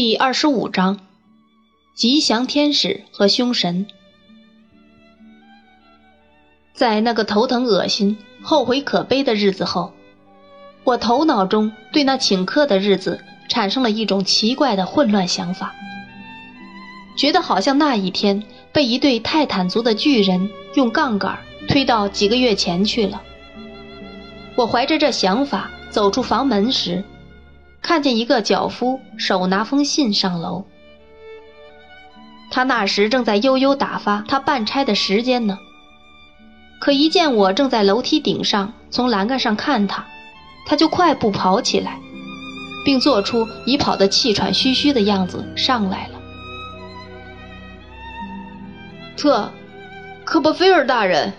第二十五章：吉祥天使和凶神。在那个头疼、恶心、后悔、可悲的日子后，我头脑中对那请客的日子产生了一种奇怪的混乱想法，觉得好像那一天被一对泰坦族的巨人用杠杆推到几个月前去了。我怀着这想法走出房门时。看见一个脚夫手拿封信上楼，他那时正在悠悠打发他办差的时间呢。可一见我正在楼梯顶上从栏杆上看他，他就快步跑起来，并做出已跑得气喘吁吁的样子上来了。特，科波菲尔大人，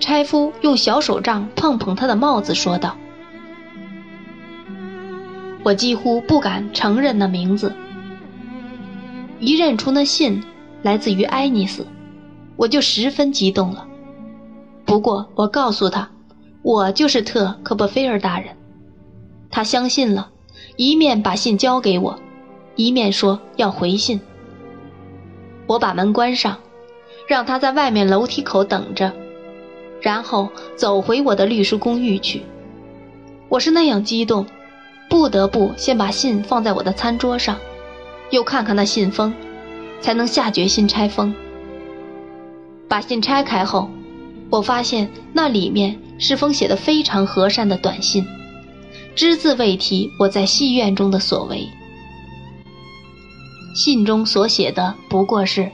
差夫用小手杖碰碰他的帽子，说道。我几乎不敢承认那名字，一认出那信来自于埃尼斯，我就十分激动了。不过我告诉他，我就是特科波菲尔大人，他相信了，一面把信交给我，一面说要回信。我把门关上，让他在外面楼梯口等着，然后走回我的律师公寓去。我是那样激动。不得不先把信放在我的餐桌上，又看看那信封，才能下决心拆封。把信拆开后，我发现那里面是封写的非常和善的短信，只字未提我在戏院中的所为。信中所写的不过是：“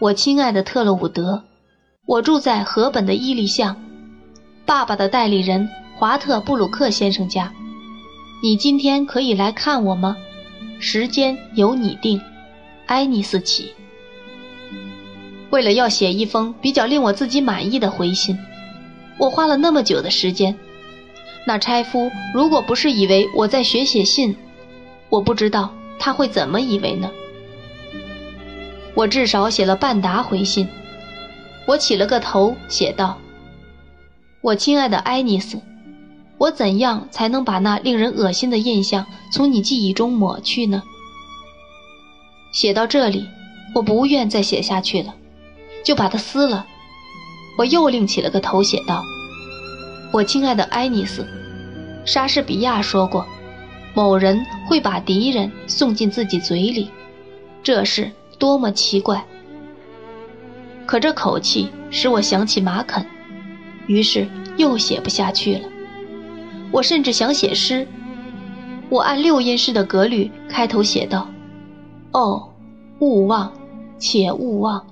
我亲爱的特勒伍德，我住在河本的伊利巷，爸爸的代理人华特布鲁克先生家。”你今天可以来看我吗？时间由你定。埃尼斯奇。为了要写一封比较令我自己满意的回信，我花了那么久的时间。那差夫如果不是以为我在学写信，我不知道他会怎么以为呢。我至少写了半沓回信。我起了个头，写道：“我亲爱的埃尼斯。”我怎样才能把那令人恶心的印象从你记忆中抹去呢？写到这里，我不愿再写下去了，就把它撕了。我又另起了个头，写道：“我亲爱的爱丽丝，莎士比亚说过，某人会把敌人送进自己嘴里，这是多么奇怪。可这口气使我想起马肯，于是又写不下去了。”我甚至想写诗，我按六音式的格律开头写道：“哦，勿忘，且勿忘。”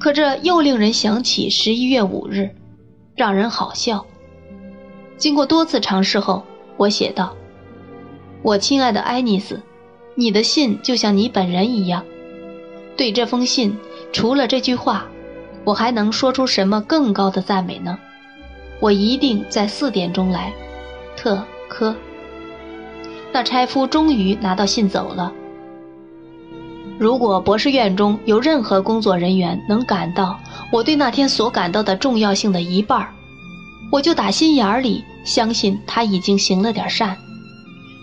可这又令人想起十一月五日，让人好笑。经过多次尝试后，我写道：“我亲爱的爱丽丝，你的信就像你本人一样。对这封信，除了这句话，我还能说出什么更高的赞美呢？”我一定在四点钟来，特科。那差夫终于拿到信走了。如果博士院中有任何工作人员能感到我对那天所感到的重要性的一半儿我就打心眼里相信他已经行了点善，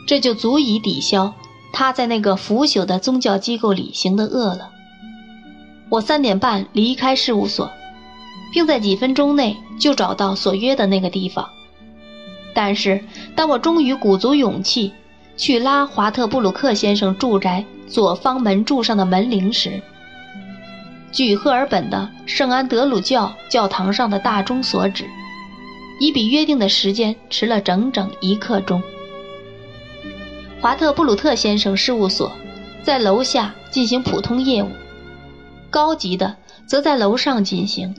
这就足以抵消他在那个腐朽的宗教机构里行的恶了。我三点半离开事务所。并在几分钟内就找到所约的那个地方，但是当我终于鼓足勇气去拉华特布鲁克先生住宅左方门柱上的门铃时，据赫尔本的圣安德鲁教教堂上的大钟所指，已比约定的时间迟了整整一刻钟。华特布鲁特先生事务所在楼下进行普通业务，高级的则在楼上进行。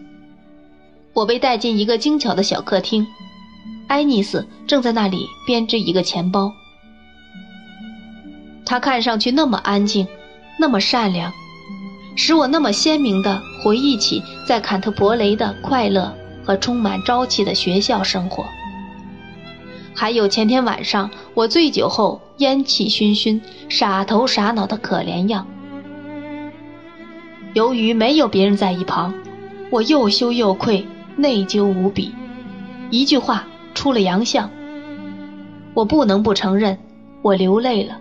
我被带进一个精巧的小客厅，爱丽丝正在那里编织一个钱包。她看上去那么安静，那么善良，使我那么鲜明地回忆起在坎特伯雷的快乐和充满朝气的学校生活。还有前天晚上我醉酒后烟气熏熏、傻头傻脑的可怜样。由于没有别人在一旁，我又羞又愧。内疚无比，一句话出了洋相。我不能不承认，我流泪了。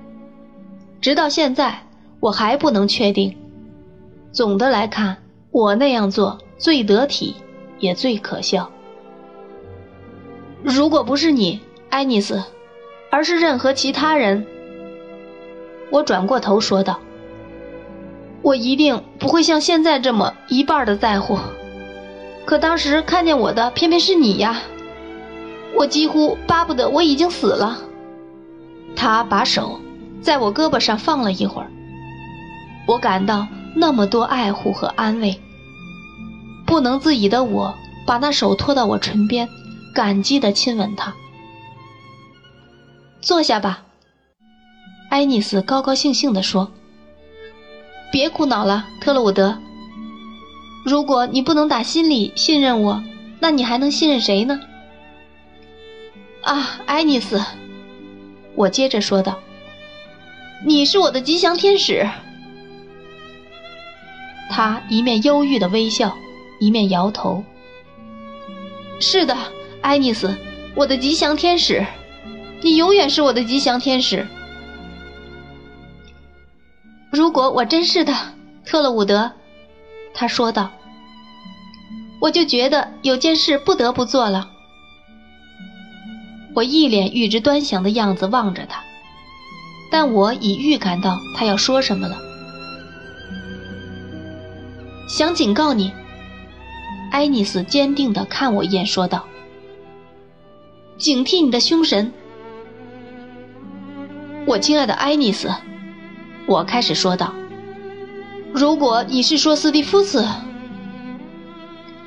直到现在，我还不能确定。总的来看，我那样做最得体，也最可笑。如果不是你，爱丽丝，而是任何其他人，我转过头说道：“我一定不会像现在这么一半的在乎。可当时看见我的偏偏是你呀！我几乎巴不得我已经死了。”他把手在我胳膊上放了一会儿，我感到那么多爱护和安慰。不能自已的我，把那手托到我唇边，感激地亲吻他。坐下吧，爱丽丝高高兴兴地说：“别苦恼了，特洛伍德。如果你不能打心里信任我，那你还能信任谁呢？”啊，爱丽丝。我接着说道：“你是我的吉祥天使。”他一面忧郁的微笑，一面摇头。“是的，爱丽丝，我的吉祥天使，你永远是我的吉祥天使。”如果我真是的，特洛伍德，他说道，“我就觉得有件事不得不做了。”我一脸预知端详的样子望着他，但我已预感到他要说什么了。想警告你，爱丽丝坚定地看我一眼，说道：“警惕你的凶神。”我亲爱的爱丽丝，我开始说道：“如果你是说斯蒂夫斯，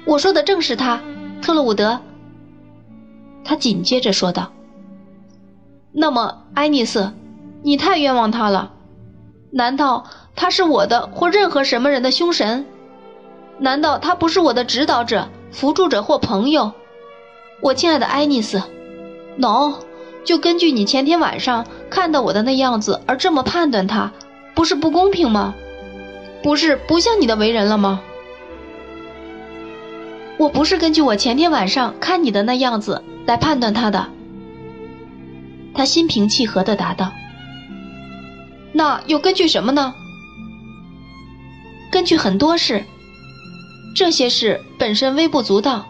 我说的正是他，特洛伍德。”他紧接着说道：“那么，爱丽丝，你太冤枉他了。难道他是我的或任何什么人的凶神？难道他不是我的指导者、辅助者或朋友？我亲爱的爱丽丝，no，就根据你前天晚上看到我的那样子而这么判断他，不是不公平吗？不是不像你的为人了吗？我不是根据我前天晚上看你的那样子。”来判断他的，他心平气和的答道：“那又根据什么呢？根据很多事，这些事本身微不足道，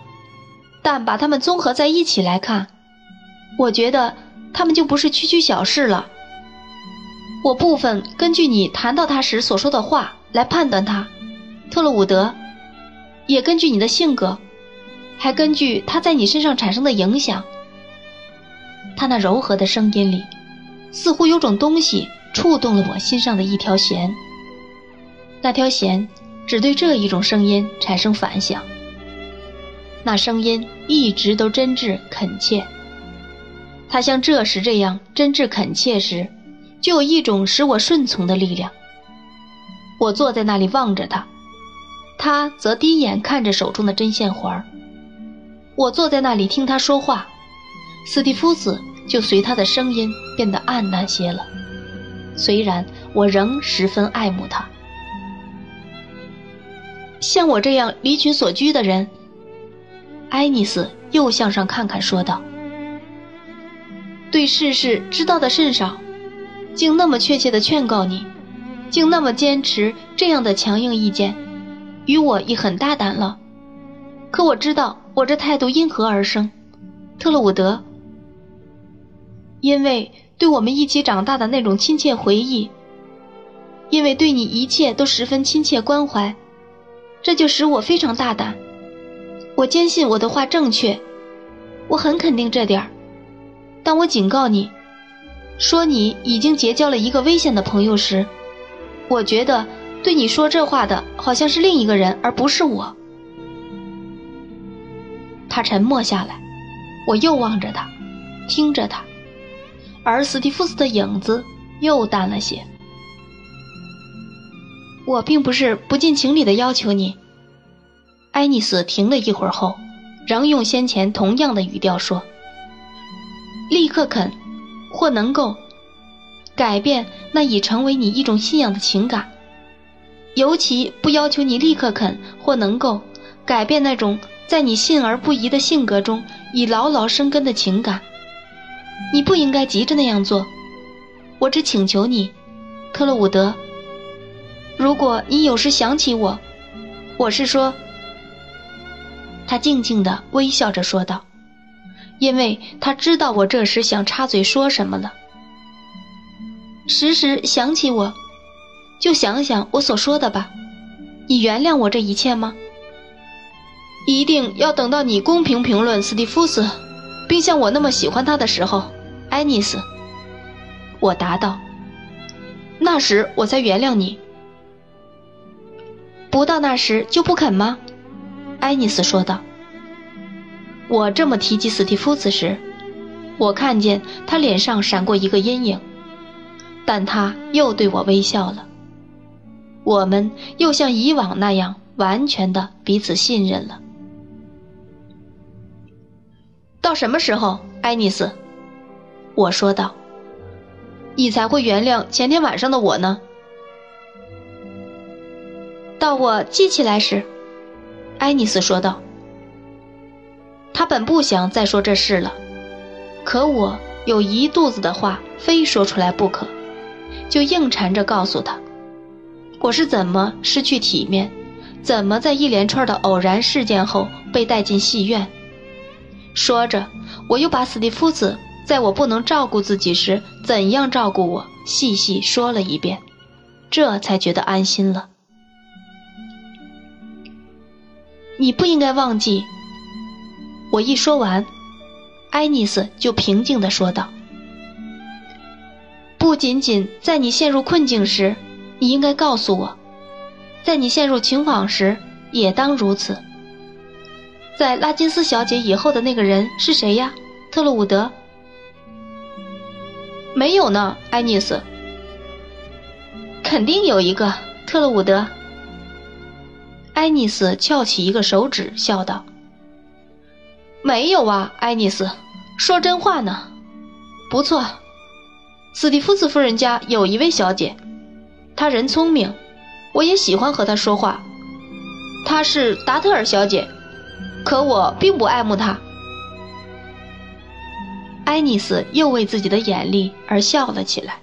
但把它们综合在一起来看，我觉得他们就不是区区小事了。我部分根据你谈到他时所说的话来判断他，特洛伍德，也根据你的性格。”还根据他在你身上产生的影响，他那柔和的声音里，似乎有种东西触动了我心上的一条弦。那条弦只对这一种声音产生反响。那声音一直都真挚恳切。他像这时这样真挚恳切时，就有一种使我顺从的力量。我坐在那里望着他，他则低眼看着手中的针线环儿。我坐在那里听他说话，斯蒂夫斯就随他的声音变得暗淡些了。虽然我仍十分爱慕他，像我这样离群所居的人，爱丽丝又向上看看，说道：“对世事知道的甚少，竟那么确切的劝告你，竟那么坚持这样的强硬意见，与我已很大胆了。可我知道。”我这态度因何而生，特洛伍德？因为对我们一起长大的那种亲切回忆，因为对你一切都十分亲切关怀，这就使我非常大胆。我坚信我的话正确，我很肯定这点儿。当我警告你，说你已经结交了一个危险的朋友时，我觉得对你说这话的好像是另一个人，而不是我。他沉默下来，我又望着他，听着他，而史蒂夫斯的影子又淡了些。我并不是不近情理的要求你。爱丽丝停了一会儿后，仍用先前同样的语调说：“立刻肯，或能够改变那已成为你一种信仰的情感，尤其不要求你立刻肯或能够改变那种。”在你信而不疑的性格中，已牢牢生根的情感，你不应该急着那样做。我只请求你，特洛伍德。如果你有时想起我，我是说。”他静静地微笑着说道，因为他知道我这时想插嘴说什么了。时时想起我，就想想我所说的吧。你原谅我这一切吗？一定要等到你公平评论斯蒂夫斯，并像我那么喜欢他的时候，爱丽丝。我答道。那时我才原谅你。不到那时就不肯吗？爱丽丝说道：“我这么提及斯蒂夫斯时，我看见他脸上闪过一个阴影，但他又对我微笑了。我们又像以往那样完全的彼此信任了。到什么时候，爱丽丝？我说道：‘你才会原谅前天晚上的我呢？’到我记起来时。”爱丽丝说道：“他本不想再说这事了，可我有一肚子的话非说出来不可，就硬缠着告诉他，我是怎么失去体面，怎么在一连串的偶然事件后被带进戏院。说着，我又把斯蒂夫子在我不能照顾自己时怎样照顾我细细说了一遍，这才觉得安心了。”你不应该忘记。我一说完，爱丽丝就平静地说道：“不仅仅在你陷入困境时，你应该告诉我；在你陷入情网时，也当如此。在拉金斯小姐以后的那个人是谁呀，特洛伍德？没有呢，爱丽丝。肯定有一个，特洛伍德。”爱丽丝翘起一个手指，笑道：“没有啊，爱丽丝，说真话呢。不错，斯蒂夫斯夫人家有一位小姐，她人聪明，我也喜欢和她说话。她是达特尔小姐，可我并不爱慕她。”爱丽丝又为自己的眼力而笑了起来。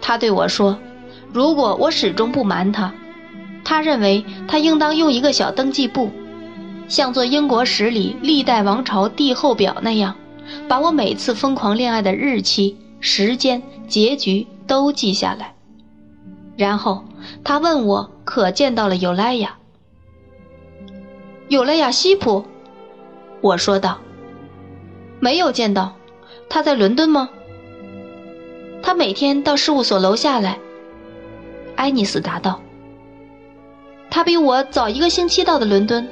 他对我说：“如果我始终不瞒他。”他认为他应当用一个小登记簿，像做英国史里历代王朝帝后表那样，把我每次疯狂恋爱的日期、时间、结局都记下来。然后他问我可见到了尤莱亚。尤莱亚西普，我说道，没有见到，他在伦敦吗？他每天到事务所楼下来。爱丽丝答道。他比我早一个星期到的伦敦，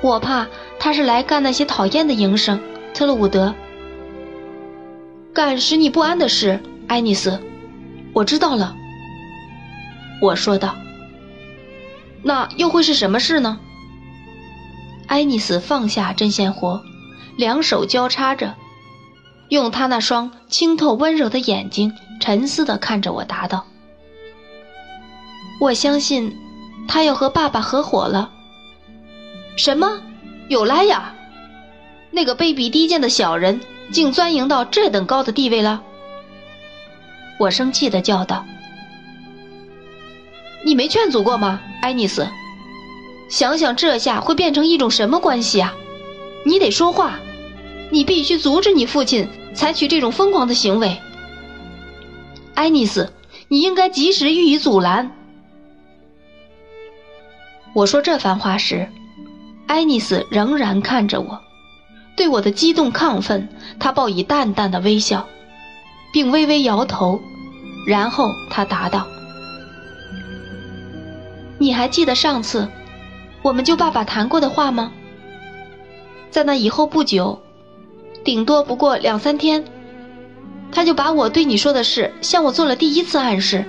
我怕他是来干那些讨厌的营生，特鲁伍德，干使你不安的事，爱丽丝，我知道了。我说道。那又会是什么事呢？爱丽丝放下针线活，两手交叉着，用她那双清透温柔的眼睛沉思地看着我，答道：“我相信。”他要和爸爸合伙了。什么？有来呀？那个卑鄙低贱的小人，竟钻营到这等高的地位了！我生气的叫道：“你没劝阻过吗，爱丽丝？想想这下会变成一种什么关系啊？你得说话，你必须阻止你父亲采取这种疯狂的行为。爱丽丝，你应该及时予以阻拦。”我说这番话时，爱丽丝仍然看着我，对我的激动亢奋，他报以淡淡的微笑，并微微摇头，然后他答道：“你还记得上次，我们就爸爸谈过的话吗？在那以后不久，顶多不过两三天，他就把我对你说的事向我做了第一次暗示。”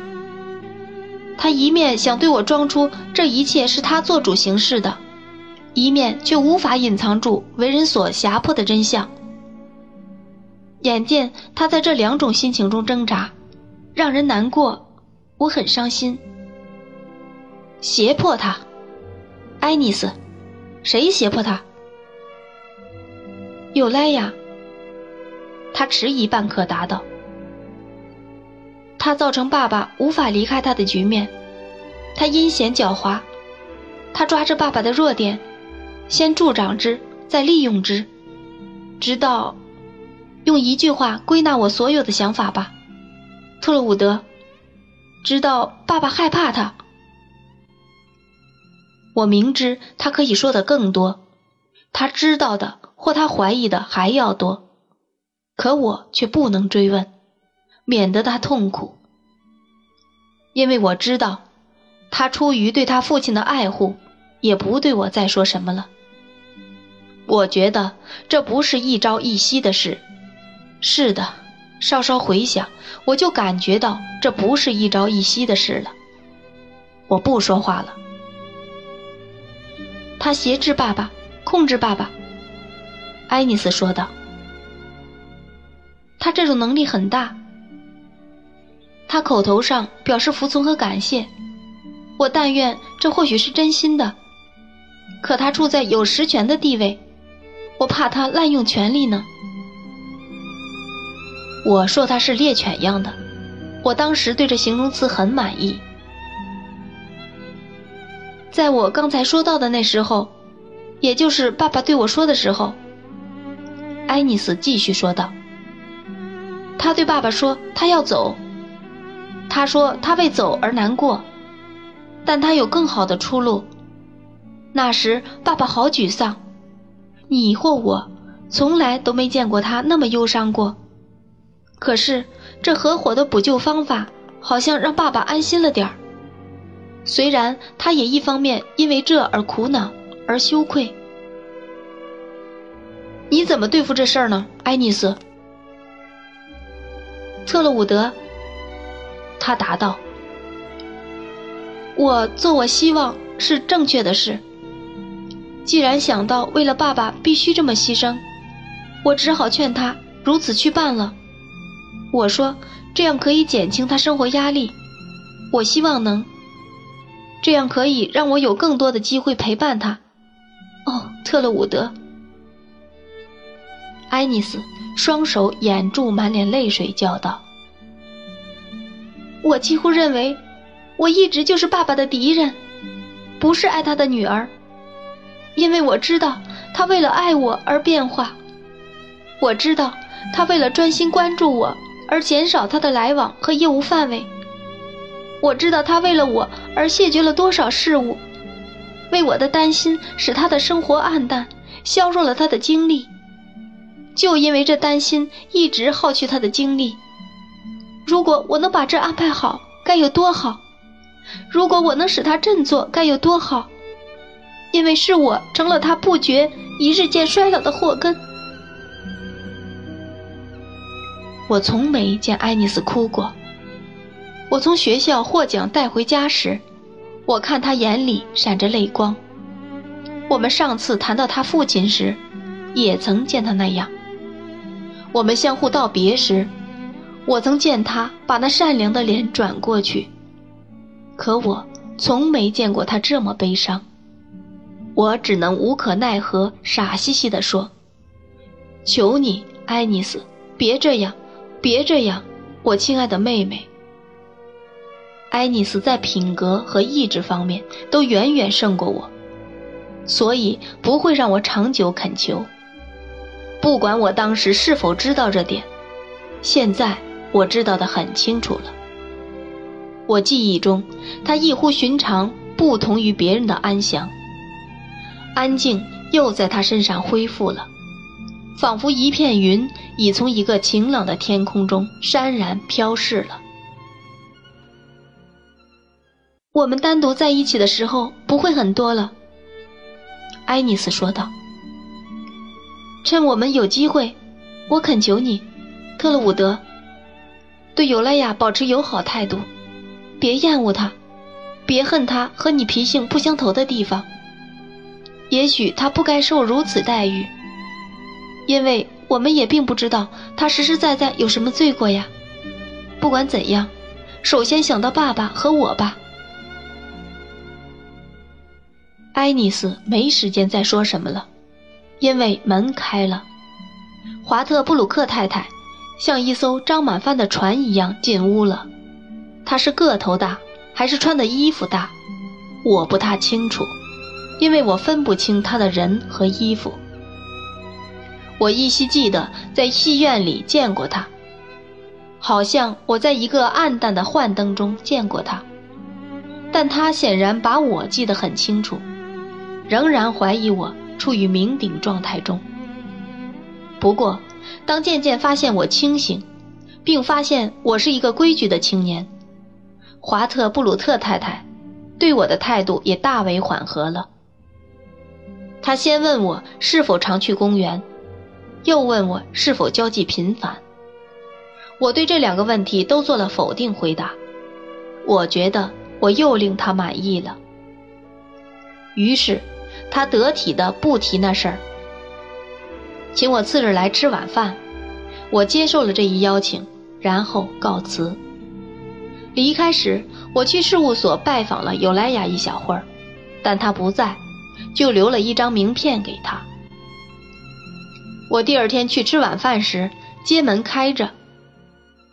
他一面想对我装出这一切是他做主行事的，一面却无法隐藏住为人所胁迫的真相。眼见他在这两种心情中挣扎，让人难过，我很伤心。胁迫他，爱丽丝，谁胁迫他？有莱呀。他迟疑半刻，答道：“他造成爸爸无法离开他的局面。他阴险狡猾，他抓着爸爸的弱点，先助长之，再利用之，直到用一句话归纳我所有的想法吧，特洛伍德。直到爸爸害怕他。我明知他可以说的更多，他知道的或他怀疑的还要多，可我却不能追问，免得他痛苦。因为我知道，他出于对他父亲的爱护，也不对我再说什么了。我觉得这不是一朝一夕的事。是的，稍稍回想，我就感觉到这不是一朝一夕的事了。我不说话了。他挟制爸爸，控制爸爸。爱丽丝说道：“他这种能力很大。他口头上表示服从和感谢，我但愿这或许是真心的。可他处在有实权的地位，我怕他滥用权力呢。我说他是猎犬一样的，我当时对这形容词很满意。”在我刚才说到的那时候，也就是爸爸对我说的时候，爱丽丝继续说道：“他对爸爸说他要走，他说他为走而难过，但他有更好的出路。那时爸爸好沮丧，你或我从来都没见过他那么忧伤过。可是这合伙的补救方法好像让爸爸安心了点儿。”虽然他也一方面因为这而苦恼而羞愧，你怎么对付这事儿呢，爱丽丝？特洛伍德，他答道：“我做我希望是正确的事。既然想到为了爸爸必须这么牺牲，我只好劝他如此去办了。我说这样可以减轻他生活压力，我希望能。”这样可以让我有更多的机会陪伴他。哦，特勒伍德，爱丽丝双手掩住满脸泪水，叫道：“我几乎认为，我一直就是爸爸的敌人，不是爱他的女儿，因为我知道他为了爱我而变化，我知道他为了专心关注我而减少他的来往和业务范围。”我知道他为了我而谢绝了多少事物，为我的担心使他的生活黯淡，削弱了他的精力。就因为这担心，一直耗去他的精力。如果我能把这安排好，该有多好！如果我能使他振作，该有多好！因为是我成了他不觉一日间衰老的祸根。我从没见爱丽丝哭过。我从学校获奖带回家时，我看他眼里闪着泪光。我们上次谈到他父亲时，也曾见他那样。我们相互道别时，我曾见他把那善良的脸转过去。可我从没见过他这么悲伤。我只能无可奈何，傻兮兮地说：“求你，爱丽丝，别这样，别这样，我亲爱的妹妹。”爱丽丝在品格和意志方面都远远胜过我，所以不会让我长久恳求。不管我当时是否知道这点，现在我知道的很清楚了。我记忆中，她异乎寻常，不同于别人的安详。安静又在他身上恢复了，仿佛一片云已从一个晴朗的天空中潸然飘逝了。我们单独在一起的时候不会很多了，爱丽丝说道。趁我们有机会，我恳求你，特洛伍德，对尤莱娅保持友好态度，别厌恶她，别恨她和你脾性不相投的地方。也许他不该受如此待遇，因为我们也并不知道他实实在在有什么罪过呀。不管怎样，首先想到爸爸和我吧。爱丽丝没时间再说什么了，因为门开了，华特布鲁克太太像一艘装满饭的船一样进屋了。他是个头大，还是穿的衣服大，我不大清楚，因为我分不清他的人和衣服。我依稀记得在戏院里见过他，好像我在一个暗淡的幻灯中见过他，但他显然把我记得很清楚，仍然怀疑我处于酩酊状态中。不过，当渐渐发现我清醒，并发现我是一个规矩的青年，华特布鲁特太太对我的态度也大为缓和了。他先问我是否常去公园。又问我是否交际频繁，我对这两个问题都做了否定回答。我觉得我又令他满意了，于是他得体的不提那事儿，请我次日来吃晚饭。我接受了这一邀请，然后告辞。离开时，我去事务所拜访了尤莱娅一小会儿，但她不在，就留了一张名片给他。我第二天去吃晚饭时，街门开着，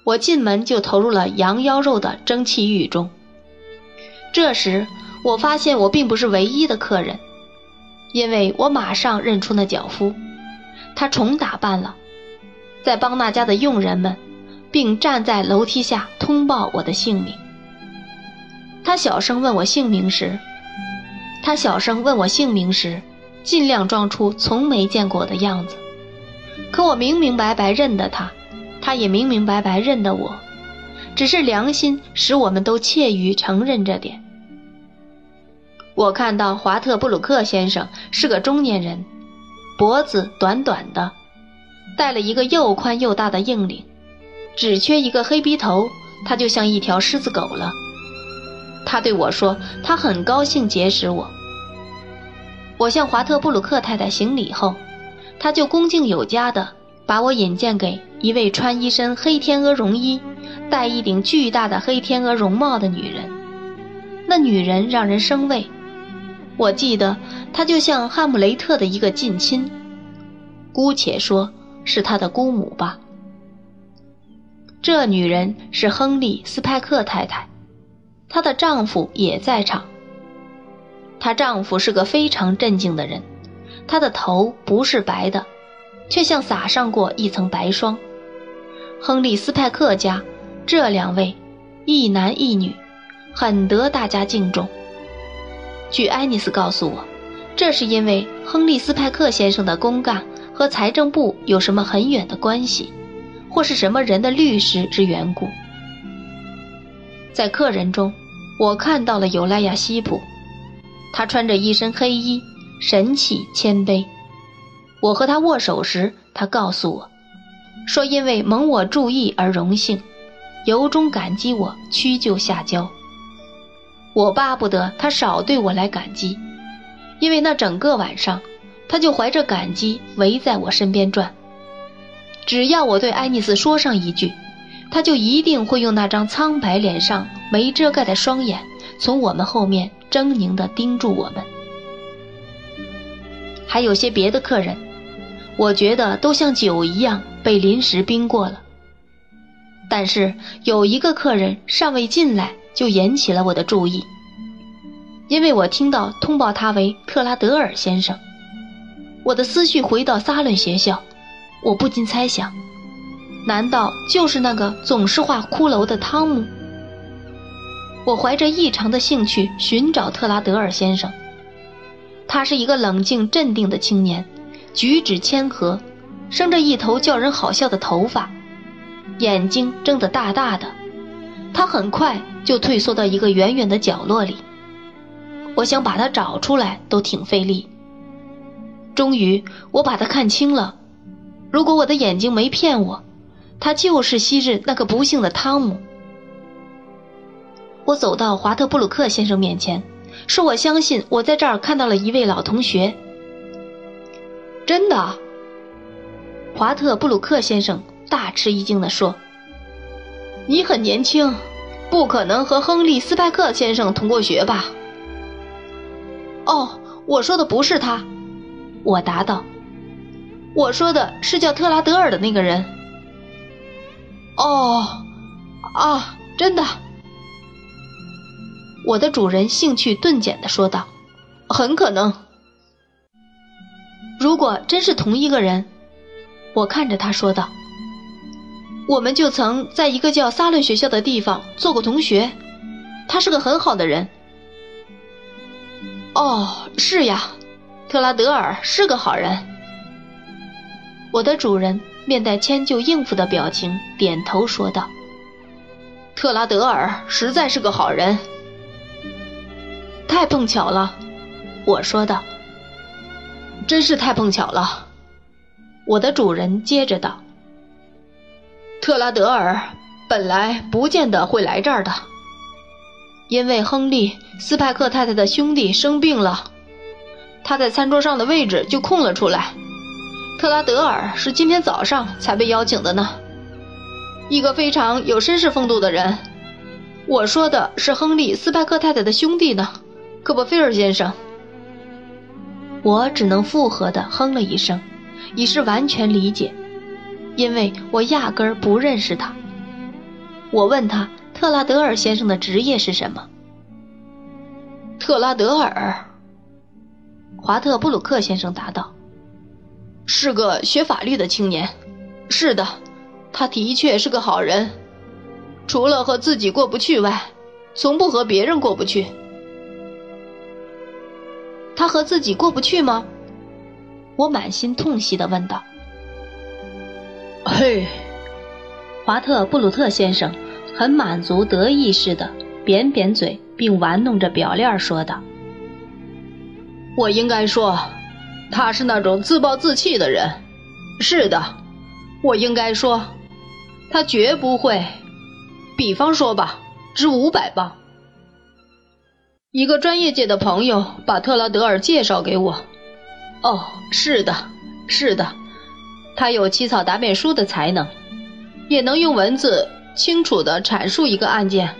我进门就投入了羊腰肉的蒸汽浴中。这时，我发现我并不是唯一的客人，因为我马上认出那脚夫，他重打扮了，在帮那家的佣人们，并站在楼梯下通报我的姓名。他小声问我姓名时，他小声问我姓名时，尽量装出从没见过的样子。可我明明白白认得他，他也明明白白认得我，只是良心使我们都怯于承认这点。我看到华特布鲁克先生是个中年人，脖子短短的，戴了一个又宽又大的硬领，只缺一个黑鼻头，他就像一条狮子狗了。他对我说，他很高兴结识我。我向华特布鲁克太太行礼后。他就恭敬有加的把我引荐给一位穿一身黑天鹅绒衣、戴一顶巨大的黑天鹅绒帽的女人。那女人让人生畏，我记得她就像哈姆雷特的一个近亲，姑且说是他的姑母吧。这女人是亨利·斯派克太太，她的丈夫也在场。她丈夫是个非常镇静的人。他的头不是白的，却像撒上过一层白霜。亨利·斯派克家这两位，一男一女，很得大家敬重。据爱丽丝告诉我，这是因为亨利·斯派克先生的公干和财政部有什么很远的关系，或是什么人的律师之缘故。在客人中，我看到了尤莱亚·西普，他穿着一身黑衣。神气谦卑，我和他握手时，他告诉我，说因为蒙我注意而荣幸，由衷感激我屈就下交。我巴不得他少对我来感激，因为那整个晚上，他就怀着感激围在我身边转。只要我对爱丽丝说上一句，他就一定会用那张苍白脸上没遮盖的双眼，从我们后面狰狞地盯住我们。还有些别的客人，我觉得都像酒一样被临时冰过了。但是有一个客人尚未进来就引起了我的注意，因为我听到通报他为特拉德尔先生。我的思绪回到萨伦学校，我不禁猜想：难道就是那个总是画骷髅的汤姆？我怀着异常的兴趣寻找特拉德尔先生。他是一个冷静镇定的青年，举止谦和，生着一头叫人好笑的头发，眼睛睁得大大的。他很快就退缩到一个远远的角落里，我想把他找出来都挺费力。终于，我把他看清了。如果我的眼睛没骗我，他就是昔日那个不幸的汤姆。我走到华特布鲁克先生面前。说：“我相信我在这儿看到了一位老同学。”真的，华特布鲁克先生大吃一惊地说：“你很年轻，不可能和亨利斯派克先生同过学吧？”哦，我说的不是他，我答道：“我说的是叫特拉德尔的那个人。”哦，啊，真的，我的主人兴趣顿减的说道：“很可能。如果真是同一个人，我看着他说道：‘我们就曾在一个叫萨伦学校的地方做过同学，他是个很好的人。’哦，是呀，特拉德尔是个好人。我的主人面带迁就应付的表情，点头说道：‘特拉德尔实在是个好人。’太碰巧了，我说道。真是太碰巧了，我的主人接着道。特拉德尔本来不见得会来这儿的，因为亨利斯派克太太的兄弟生病了，他在餐桌上的位置就空了出来。特拉德尔是今天早上才被邀请的呢，一个非常有绅士风度的人。我说的是亨利斯派克太太的兄弟呢。科波菲尔先生，我只能附和的哼了一声，以示完全理解，因为我压根儿不认识他。我问他特拉德尔先生的职业是什么？特拉德尔，华特布鲁克先生答道：“是个学法律的青年。是的，他的确是个好人，除了和自己过不去外，从不和别人过不去。”他和自己过不去吗？我满心痛惜的问道。嘿，华特布鲁特先生很满足得意似的扁扁嘴，并玩弄着表链说道：“我应该说，他是那种自暴自弃的人。是的，我应该说，他绝不会。比方说吧，值五百磅。”一个专业界的朋友把特拉德尔介绍给我。哦，是的，是的，他有起草答辩书的才能，也能用文字清楚地阐述一个案件。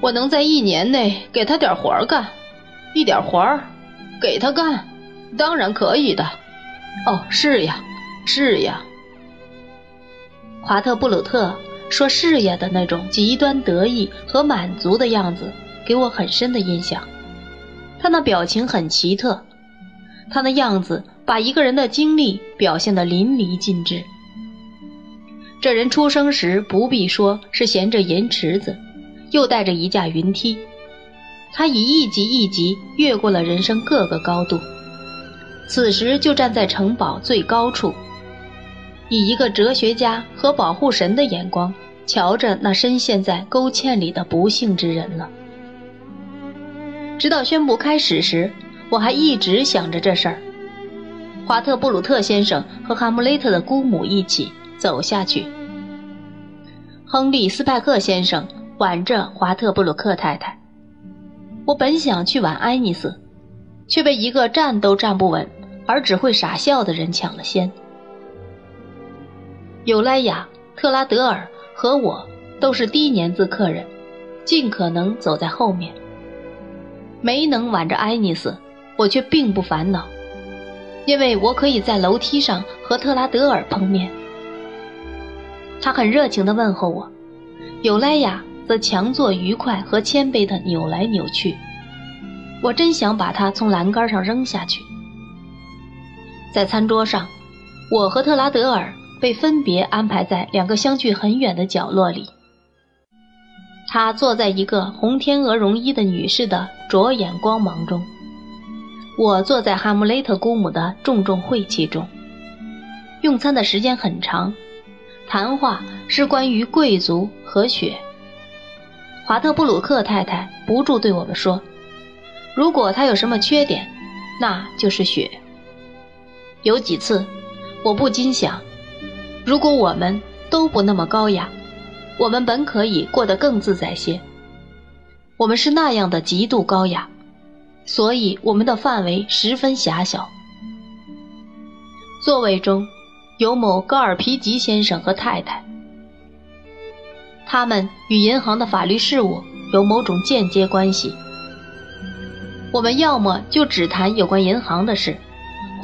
我能在一年内给他点活儿干，一点活儿，给他干，当然可以的。哦，是呀，是呀。华特布鲁特说“是呀”的那种极端得意和满足的样子。给我很深的印象，他那表情很奇特，他那样子把一个人的经历表现得淋漓尽致。这人出生时不必说是衔着银池子，又带着一架云梯，他以一级一级越过了人生各个高度，此时就站在城堡最高处，以一个哲学家和保护神的眼光瞧着那深陷在沟堑里的不幸之人了。直到宣布开始时，我还一直想着这事儿。华特布鲁特先生和哈姆雷特的姑母一起走下去。亨利斯派克先生挽着华特布鲁克太太。我本想去挽埃尼斯，却被一个站都站不稳而只会傻笑的人抢了先。尤莱亚、特拉德尔和我都是低年资客人，尽可能走在后面。没能挽着爱丽丝，我却并不烦恼，因为我可以在楼梯上和特拉德尔碰面。他很热情地问候我，尤莱雅则强作愉快和谦卑地扭来扭去。我真想把他从栏杆上扔下去。在餐桌上，我和特拉德尔被分别安排在两个相距很远的角落里。他坐在一个红天鹅绒衣的女士的着眼光芒中，我坐在哈姆雷特姑母的重重晦气中。用餐的时间很长，谈话是关于贵族和雪。华特布鲁克太太不住对我们说：“如果他有什么缺点，那就是雪。”有几次，我不禁想，如果我们都不那么高雅。我们本可以过得更自在些。我们是那样的极度高雅，所以我们的范围十分狭小。座位中有某高尔皮吉先生和太太，他们与银行的法律事务有某种间接关系。我们要么就只谈有关银行的事，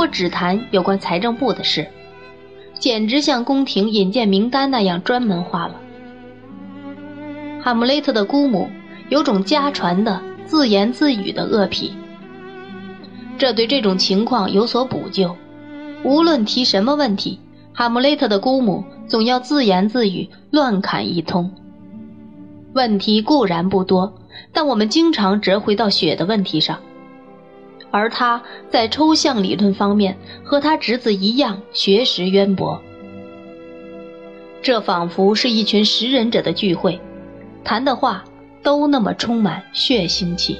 或只谈有关财政部的事，简直像宫廷引荐名单那样专门化了。哈姆雷特的姑母有种家传的自言自语的恶癖。这对这种情况有所补救。无论提什么问题，哈姆雷特的姑母总要自言自语，乱侃一通。问题固然不多，但我们经常折回到血的问题上。而他在抽象理论方面和他侄子一样学识渊博。这仿佛是一群识人者的聚会，谈的话都那么充满血腥气。